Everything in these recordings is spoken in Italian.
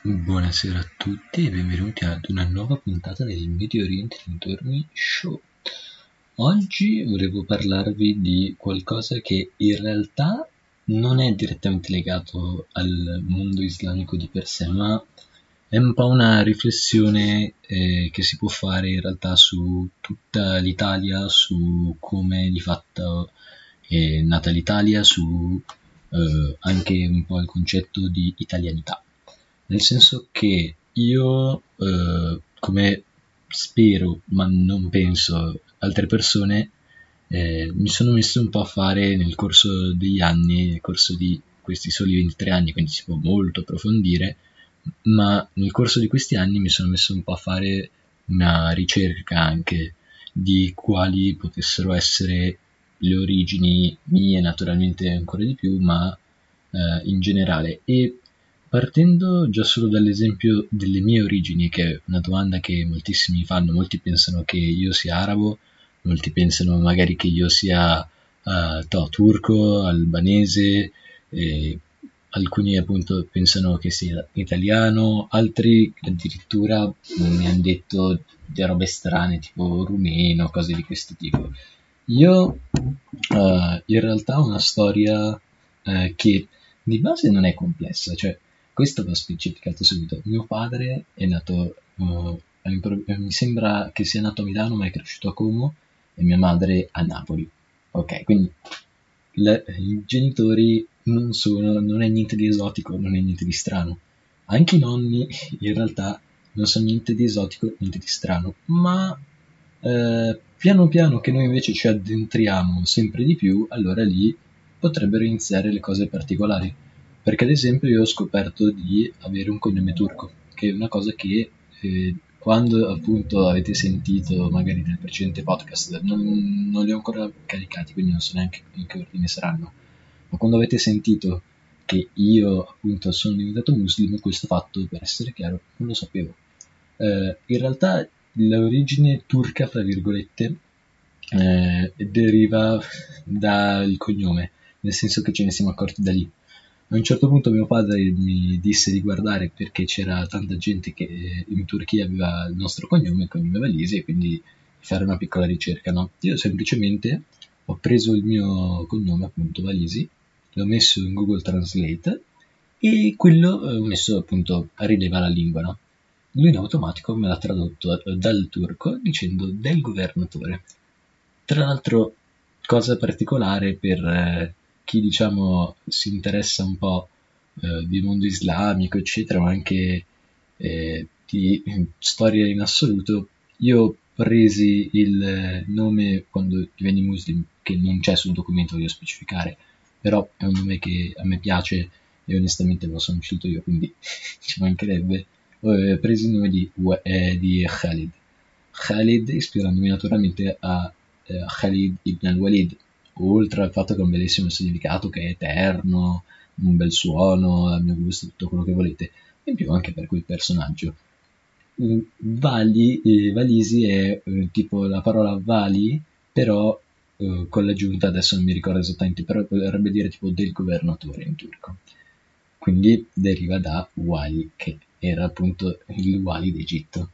Buonasera a tutti e benvenuti ad una nuova puntata del Medio Oriente Dintorni Show. Oggi volevo parlarvi di qualcosa che in realtà non è direttamente legato al mondo islamico di per sé, ma è un po' una riflessione eh, che si può fare in realtà su tutta l'Italia, su come di fatto è nata l'Italia, su eh, anche un po' il concetto di italianità nel senso che io, eh, come spero, ma non penso altre persone, eh, mi sono messo un po' a fare nel corso degli anni, nel corso di questi soli 23 anni, quindi si può molto approfondire, ma nel corso di questi anni mi sono messo un po' a fare una ricerca anche di quali potessero essere le origini mie, naturalmente ancora di più, ma eh, in generale. E Partendo già solo dall'esempio delle mie origini, che è una domanda che moltissimi fanno, molti pensano che io sia arabo, molti pensano magari che io sia uh, to, turco, albanese, alcuni appunto pensano che sia italiano, altri addirittura mi hanno detto di robe strane tipo rumeno, cose di questo tipo. Io uh, in realtà ho una storia uh, che di base non è complessa, cioè questo va specificato subito. Mio padre è nato, uh, mi sembra che sia nato a Milano ma è cresciuto a Como e mia madre a Napoli. Ok, quindi le, i genitori non sono, non è niente di esotico, non è niente di strano. Anche i nonni in realtà non sono niente di esotico, niente di strano, ma eh, piano piano che noi invece ci addentriamo sempre di più, allora lì potrebbero iniziare le cose particolari perché ad esempio io ho scoperto di avere un cognome turco, che è una cosa che eh, quando appunto avete sentito magari nel precedente podcast, non, non, li ho ancora caricati, quindi non so neanche in che ordine saranno, ma quando avete sentito che io appunto sono diventato muslim, questo fatto, per essere chiaro, non lo sapevo. Eh, in realtà l'origine turca, fra virgolette, eh, deriva dal cognome, nel senso che ce ne siamo accorti da lì a un certo punto mio padre mi disse di guardare perché c'era tanta gente che in Turchia aveva il nostro cognome, il cognome Valisi, e quindi fare una piccola ricerca. No? Io semplicemente ho preso il mio cognome, appunto Valisi, l'ho messo in Google Translate e quello eh, ho messo appunto a rileva la lingua. No? Lui in automatico me l'ha tradotto eh, dal turco dicendo del governatore. Tra l'altro, cosa particolare per eh, chi diciamo si interessa un po' eh, di mondo islamico, eccetera, ma anche eh, di storia in assoluto, io presi il nome quando divenni muslim, che non c'è sul documento, voglio specificare, però è un nome che a me piace e onestamente lo sono scelto io, quindi ci mancherebbe. Eh, preso il nome di, eh, di Khalid. Khalid ispirandomi naturalmente a eh, Khalid ibn al-Walid, oltre al fatto che ha un bellissimo significato, che è eterno, un bel suono, a mio gusto, tutto quello che volete, in più anche per quel personaggio. Vali, eh, Valisi è eh, tipo la parola Vali, però eh, con l'aggiunta, adesso non mi ricordo esattamente, però potrebbe dire tipo del governatore in turco. Quindi deriva da Wali, che era appunto il Wali d'Egitto.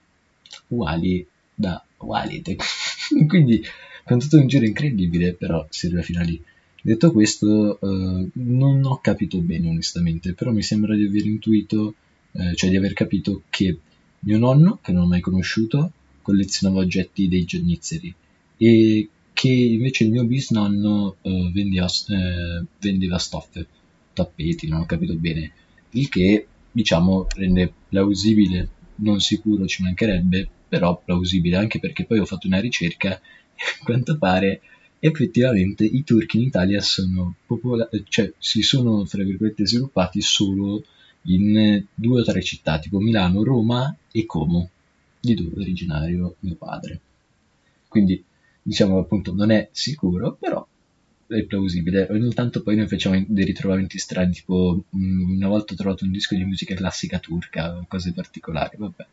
Wali da Walid. Quindi con tutto un giro incredibile, però si arriva fino a lì. Detto questo, eh, non ho capito bene onestamente, però mi sembra di aver intuito eh, cioè di aver capito che mio nonno, che non ho mai conosciuto, collezionava oggetti dei giannizzeri e che invece il mio bisnonno eh, vendeva, eh, vendeva stoffe, tappeti, non ho capito bene, il che diciamo rende plausibile, non sicuro ci mancherebbe, però plausibile anche perché poi ho fatto una ricerca a quanto pare effettivamente i turchi in Italia sono popola- cioè si sono fra virgolette sviluppati solo in due o tre città tipo Milano, Roma e Como di dove è originario mio padre. Quindi diciamo appunto non è sicuro però è plausibile. Ogni tanto poi noi facciamo dei ritrovamenti strani tipo mm, una volta ho trovato un disco di musica classica turca cose particolari vabbè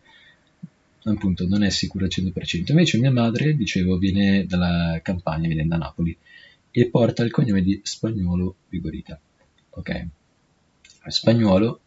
appunto non è sicuro al 100%. Invece mia madre, dicevo, viene dalla campagna, viene da Napoli e porta il cognome di Spagnolo Vigorita. Ok? Spagnolo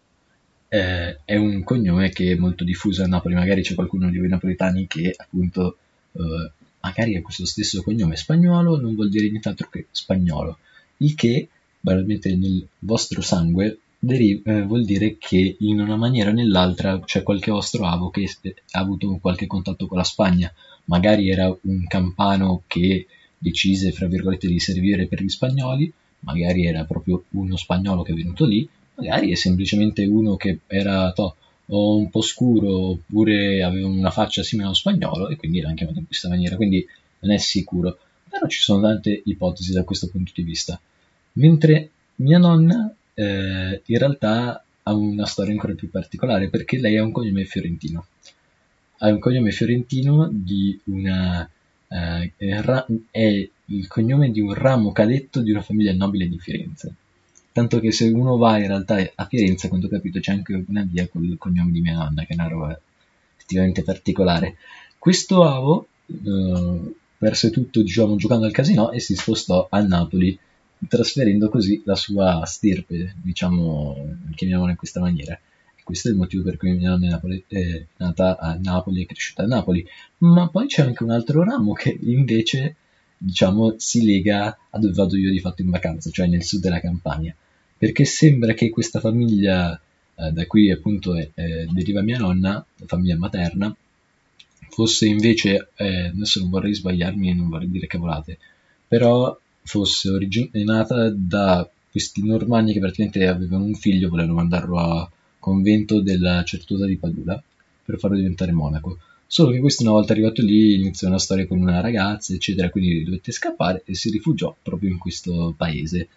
eh, è un cognome che è molto diffuso a Napoli, magari c'è qualcuno di voi napoletani che appunto eh, magari ha questo stesso cognome spagnolo, non vuol dire nient'altro che spagnolo, il che banalmente nel vostro sangue deri- eh, vuol dire che in una maniera o nell'altra c'è qualche vostro avo che ha avuto qualche contatto con la Spagna. Magari era un campano che decise, fra virgolette, di servire per gli spagnoli, magari era proprio uno spagnolo che è venuto lì, magari è semplicemente uno che era to, o un po' scuro oppure aveva una faccia simile a uno spagnolo e quindi l'hanno chiamato in questa maniera, quindi non è sicuro. Però ci sono tante ipotesi da questo punto di vista. Mentre mia nonna eh, in realtà ha una storia ancora più particolare perché lei ha un cognome fiorentino. Ha un cognome fiorentino di una... Eh, è il cognome di un ramo cadetto di una famiglia nobile di Firenze. Tanto che se uno va in realtà a Firenze, quando ho capito, c'è anche una via con il cognome di mia nonna, che è una roba effettivamente particolare. Questo avo eh, perse tutto, diciamo, giocando al casino e si spostò a Napoli trasferendo così la sua stirpe, diciamo, chiamiamola in questa maniera. questo è il motivo per cui mia nonna è, Napoli, è nata a Napoli e cresciuta a Napoli. Ma poi c'è anche un altro ramo che invece, diciamo, si lega a dove vado io di fatto in vacanza, cioè nel sud della Campania. Perché sembra che questa famiglia, eh, da cui appunto è, è, deriva mia nonna, la famiglia materna, fosse invece, eh, adesso non vorrei sbagliarmi e non vorrei dire cavolate, però fosse originata da questi normanni che praticamente avevano un figlio, volevano mandarlo a convento della Certosa di Padula per farlo diventare monaco. Solo che questo una volta arrivato lì iniziò una storia con una ragazza, eccetera, quindi dovette scappare e si rifugiò proprio in questo paese,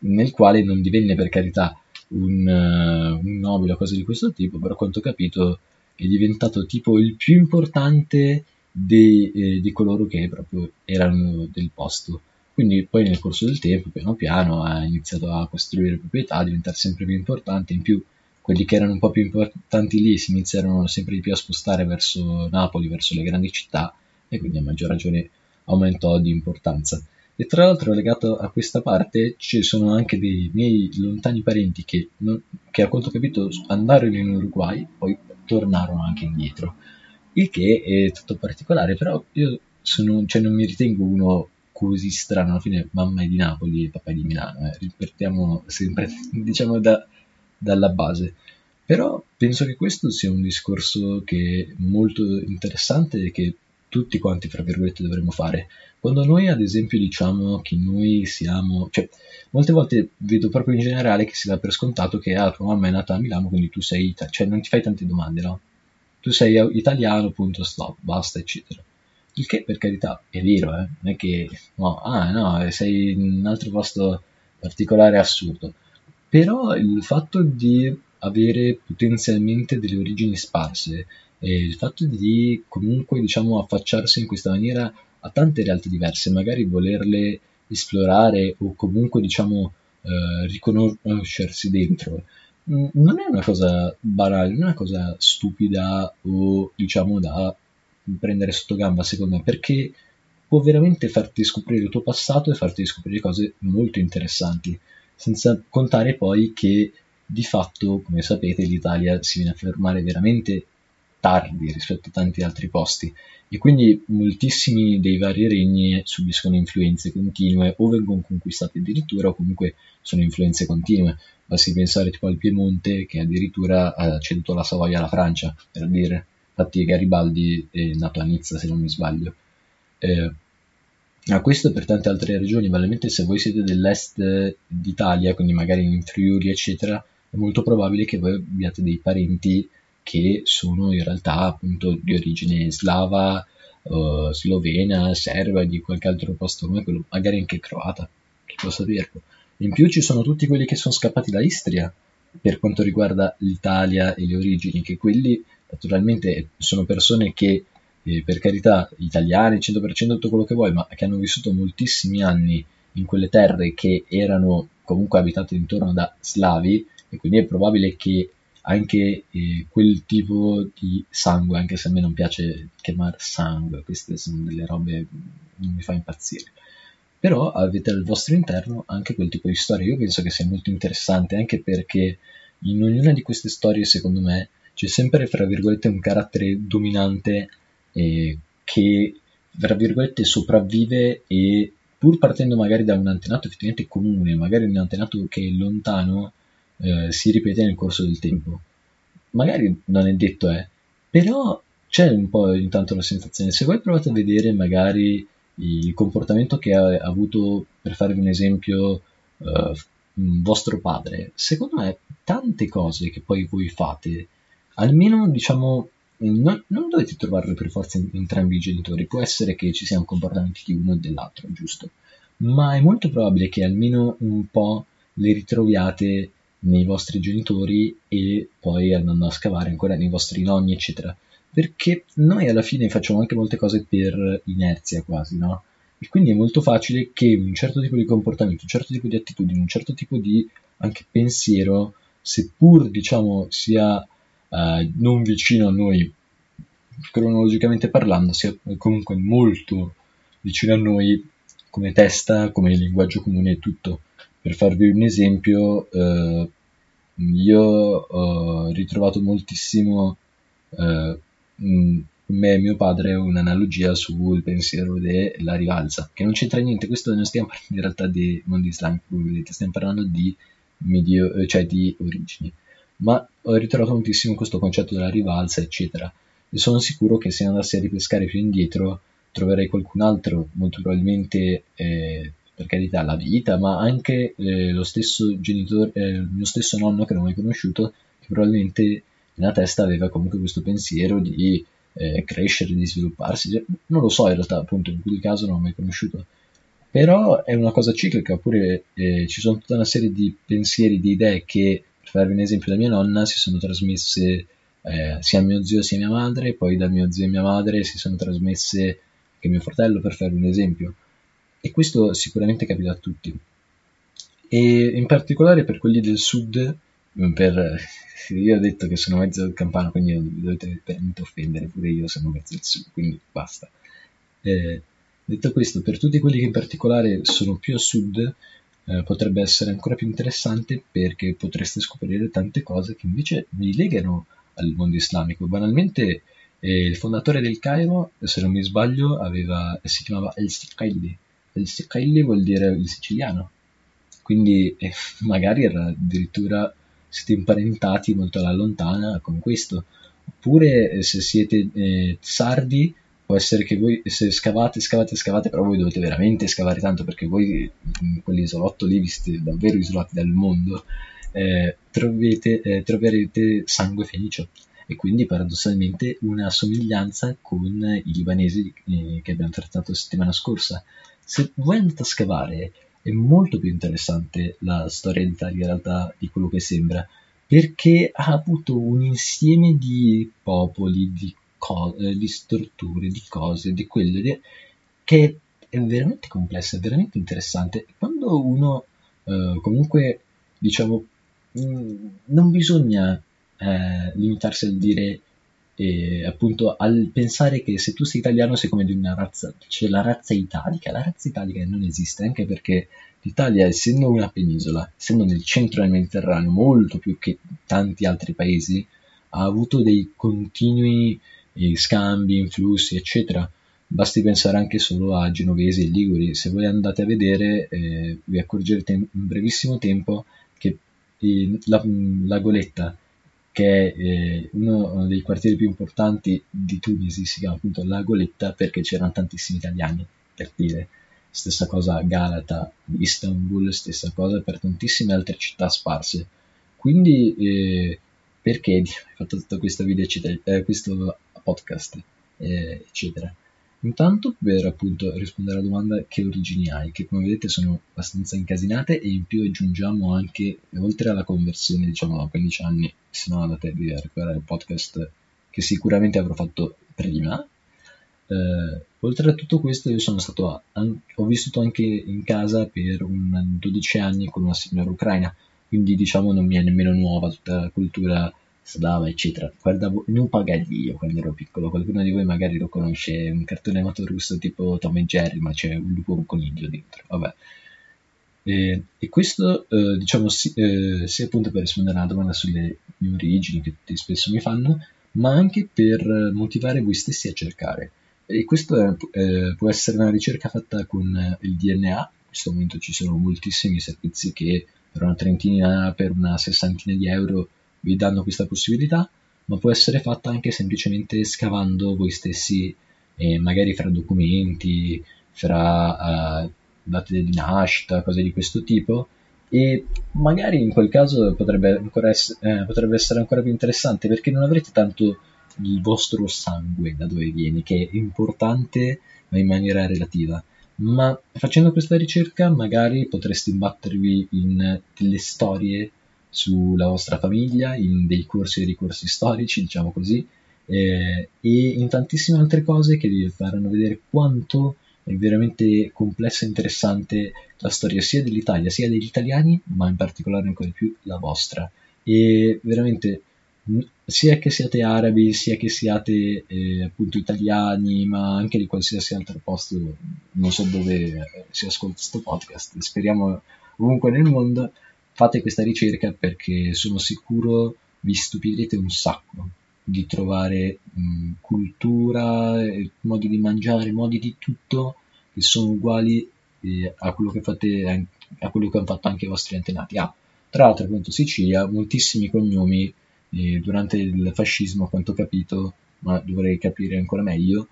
nel quale non divenne per carità un, uh, un nobile o cose di questo tipo, però a quanto ho capito è diventato tipo il più importante dei, eh, di coloro che proprio erano del posto. Quindi poi nel corso del tempo, piano piano, ha iniziato a costruire proprietà, a diventare sempre più importante. In più, quelli che erano un po' più importanti lì si iniziarono sempre di più a spostare verso Napoli, verso le grandi città, e quindi a maggior ragione aumentò di importanza. E tra l'altro, legato a questa parte, ci sono anche dei miei lontani parenti che, non, che a quanto ho capito andarono in Uruguay, poi tornarono anche indietro. Il che è tutto particolare, però io sono, cioè non mi ritengo uno così strano. Alla fine mamma è di Napoli e papà è di Milano, eh. ripartiamo sempre diciamo da, dalla base. Però penso che questo sia un discorso che è molto interessante e che tutti quanti, fra virgolette, dovremmo fare. Quando noi, ad esempio, diciamo che noi siamo, cioè, molte volte vedo proprio in generale che si dà per scontato che ah, tua mamma è nata a Milano, quindi tu sei, ita- cioè, non ti fai tante domande, no? Tu sei italiano, punto, stop, basta, eccetera. Il che per carità è vero, eh? non è che no, ah no, sei in un altro posto particolare assurdo. Però il fatto di avere potenzialmente delle origini sparse e il fatto di comunque diciamo affacciarsi in questa maniera a tante realtà diverse, magari volerle esplorare o comunque diciamo eh, riconoscersi dentro, non è una cosa banale, non è una cosa stupida o diciamo da prendere sotto gamba, secondo me, perché può veramente farti scoprire il tuo passato e farti scoprire cose molto interessanti, senza contare poi che di fatto, come sapete, l'Italia si viene a fermare veramente tardi rispetto a tanti altri posti e quindi moltissimi dei vari regni subiscono influenze continue o vengono conquistati addirittura o comunque sono influenze continue. Basti pensare tipo al Piemonte che addirittura ha ceduto la Savoia alla Francia, per dire. Infatti Garibaldi è nato a Nizza se non mi sbaglio. Eh, ma questo per tante altre regioni, banalmente se voi siete dell'est d'Italia, quindi magari in Friuli eccetera, è molto probabile che voi abbiate dei parenti che sono in realtà appunto di origine slava, uh, slovena, serba, di qualche altro posto come quello, magari anche croata, chi possa dirlo. In più ci sono tutti quelli che sono scappati da Istria per quanto riguarda l'Italia e le origini, che quelli naturalmente sono persone che, eh, per carità, italiani, 100% tutto quello che vuoi, ma che hanno vissuto moltissimi anni in quelle terre che erano comunque abitate intorno da slavi, e quindi è probabile che anche eh, quel tipo di sangue, anche se a me non piace chiamare sangue, queste sono delle robe non mi fa impazzire. Però avete al vostro interno anche quel tipo di storia. Io penso che sia molto interessante anche perché in ognuna di queste storie, secondo me, c'è sempre, fra virgolette, un carattere dominante eh, che, fra virgolette, sopravvive e pur partendo magari da un antenato effettivamente comune, magari un antenato che è lontano, eh, si ripete nel corso del tempo. Magari non è detto, eh, però c'è un po' intanto la sensazione. Se voi provate a vedere magari il comportamento che ha avuto, per farvi un esempio, uh, vostro padre, secondo me tante cose che poi voi fate, almeno diciamo, non, non dovete trovarle per forza in, entrambi i genitori, può essere che ci sia un comportamento di uno e dell'altro, giusto? Ma è molto probabile che almeno un po' le ritroviate nei vostri genitori e poi andando a scavare ancora nei vostri nonni, eccetera. Perché noi alla fine facciamo anche molte cose per inerzia quasi, no? E quindi è molto facile che un certo tipo di comportamento, un certo tipo di attitudine, un certo tipo di anche pensiero, seppur diciamo sia eh, non vicino a noi cronologicamente parlando, sia comunque molto vicino a noi come testa, come linguaggio comune e tutto. Per farvi un esempio, eh, io ho ritrovato moltissimo eh, me e mio padre un'analogia sul pensiero della rivalsa, che non c'entra niente, questo non stiamo parlando in realtà di mondo islamico, stiamo parlando di, medio, cioè di origini. Ma ho ritrovato moltissimo questo concetto della rivalsa, eccetera, e sono sicuro che se andassi a ripescare più indietro troverei qualcun altro, molto probabilmente eh, per carità la vita, ma anche eh, lo stesso genitore, eh, il mio stesso nonno che non ho mai conosciuto, che probabilmente nella testa aveva comunque questo pensiero di eh, crescere, di svilupparsi. Non lo so in realtà, appunto, in quel caso non l'ho mai conosciuto. Però è una cosa ciclica, oppure eh, ci sono tutta una serie di pensieri, di idee che, per farvi un esempio, da mia nonna si sono trasmesse eh, sia a mio zio sia a mia madre, poi da mio zio e mia madre si sono trasmesse anche mio fratello, per farvi un esempio. E questo sicuramente capita a tutti. E in particolare per quelli del sud, per, io ho detto che sono mezzo del campano, quindi non dovete offendere, pure io sono mezzo del sud, quindi basta. Eh, detto questo, per tutti quelli che in particolare sono più a sud, eh, potrebbe essere ancora più interessante perché potreste scoprire tante cose che invece vi legano al mondo islamico. Banalmente, eh, il fondatore del Cairo, se non mi sbaglio, aveva, si chiamava El-Siqaili, il Sicilli vuol dire il siciliano, quindi eh, magari era addirittura siete imparentati molto alla lontana con questo. Oppure eh, se siete eh, sardi, può essere che voi se scavate, scavate, scavate, però voi dovete veramente scavare tanto perché voi in quell'isolotto lì vi siete davvero isolati dal mondo, eh, trovete, eh, troverete sangue fenicio. E quindi paradossalmente una somiglianza con i libanesi eh, che abbiamo trattato la settimana scorsa. Se voi andate a scavare è molto più interessante la storia d'Italia in realtà di quello che sembra perché ha avuto un insieme di popoli, di, co- eh, di strutture, di cose, di quelle che è veramente complessa, è veramente interessante. Quando uno eh, comunque diciamo mm, non bisogna eh, limitarsi a dire e appunto al pensare che se tu sei italiano sei come di una razza, c'è la razza italica, la razza italica non esiste anche perché l'Italia essendo una penisola, essendo nel centro del Mediterraneo molto più che tanti altri paesi, ha avuto dei continui eh, scambi, influssi, eccetera. Basti pensare anche solo a genovesi e liguri. Se voi andate a vedere, eh, vi accorgerete in brevissimo tempo che eh, la, la, Goletta, che è eh, uno dei quartieri più importanti di Tunisi, si chiama appunto La Goletta perché c'erano tantissimi italiani, per dire. Stessa cosa a Galata, Istanbul, stessa cosa per tantissime altre città sparse. Quindi, eh, perché hai fatto tutto questo video, eccetera, eh, questo podcast, eh, eccetera? Intanto per appunto rispondere alla domanda che origini hai, che come vedete sono abbastanza incasinate e in più aggiungiamo anche, oltre alla conversione diciamo a 15 anni, se no andate a recuperare il podcast che sicuramente avrò fatto prima, eh, oltre a tutto questo io sono stato, a, ho vissuto anche in casa per un 12 anni con una signora ucraina, quindi diciamo non mi è nemmeno nuova tutta la cultura Slava, eccetera. Guardavo non Pagaglio quando ero piccolo, qualcuno di voi magari lo conosce, un cartone animato russo tipo Tom e Jerry, ma c'è un lupo un coniglio dentro, vabbè. E, e questo, eh, diciamo, sì, eh, sia appunto per rispondere alla domanda sulle mie origini che tutti spesso mi fanno, ma anche per motivare voi stessi a cercare. E questo è, eh, può essere una ricerca fatta con il DNA, in questo momento ci sono moltissimi servizi che per una trentina, per una sessantina di euro vi danno questa possibilità, ma può essere fatta anche semplicemente scavando voi stessi, eh, magari fra documenti, fra uh, date di nascita, cose di questo tipo, e magari in quel caso potrebbe, ess- eh, potrebbe essere ancora più interessante perché non avrete tanto il vostro sangue da dove viene, che è importante ma in maniera relativa. Ma facendo questa ricerca magari potreste imbattervi in delle storie sulla vostra famiglia, in dei corsi e ricorsi storici, diciamo così, eh, e in tantissime altre cose che vi faranno vedere quanto è veramente complessa e interessante la storia sia dell'Italia sia degli italiani, ma in particolare ancora di più la vostra. E veramente sia che siate arabi, sia che siate eh, appunto italiani, ma anche di qualsiasi altro posto, non so dove si ascolta questo podcast, speriamo ovunque nel mondo, fate questa ricerca perché sono sicuro vi stupirete un sacco di trovare mh, cultura, modi di mangiare, modi di tutto che sono uguali eh, a, quello che fate, a quello che hanno fatto anche i vostri antenati. Ah, tra l'altro, appunto, Sicilia, moltissimi cognomi eh, durante il fascismo, a quanto ho capito, ma dovrei capire ancora meglio,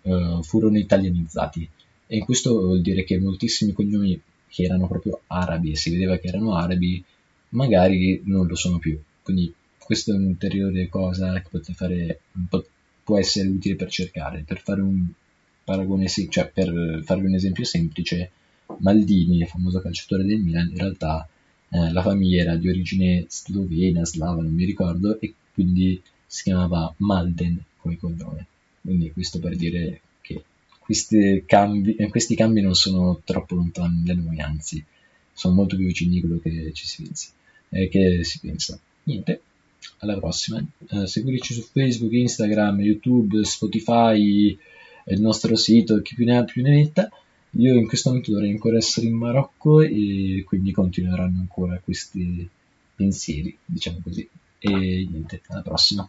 eh, furono italianizzati. E questo vuol dire che moltissimi cognomi che erano proprio arabi e si vedeva che erano arabi, magari non lo sono più. Quindi questa è un'ulteriore cosa che fare, può essere utile per cercare, per fare un paragone, cioè per farvi un esempio semplice, Maldini, il famoso calciatore del Milan, in realtà eh, la famiglia era di origine slovena, slava, non mi ricordo, e quindi si chiamava Malden come cognome. Quindi questo per dire questi cambi, eh, questi cambi non sono troppo lontani da noi, anzi, sono molto più vicini di quello che ci si pensa. Eh, che si pensa. Niente, alla prossima. Eh, seguiteci su Facebook, Instagram, YouTube, Spotify, il nostro sito, chi più ne ha più ne metta. Io in questo momento dovrei ancora essere in Marocco e quindi continueranno ancora questi pensieri, diciamo così. E niente, alla prossima.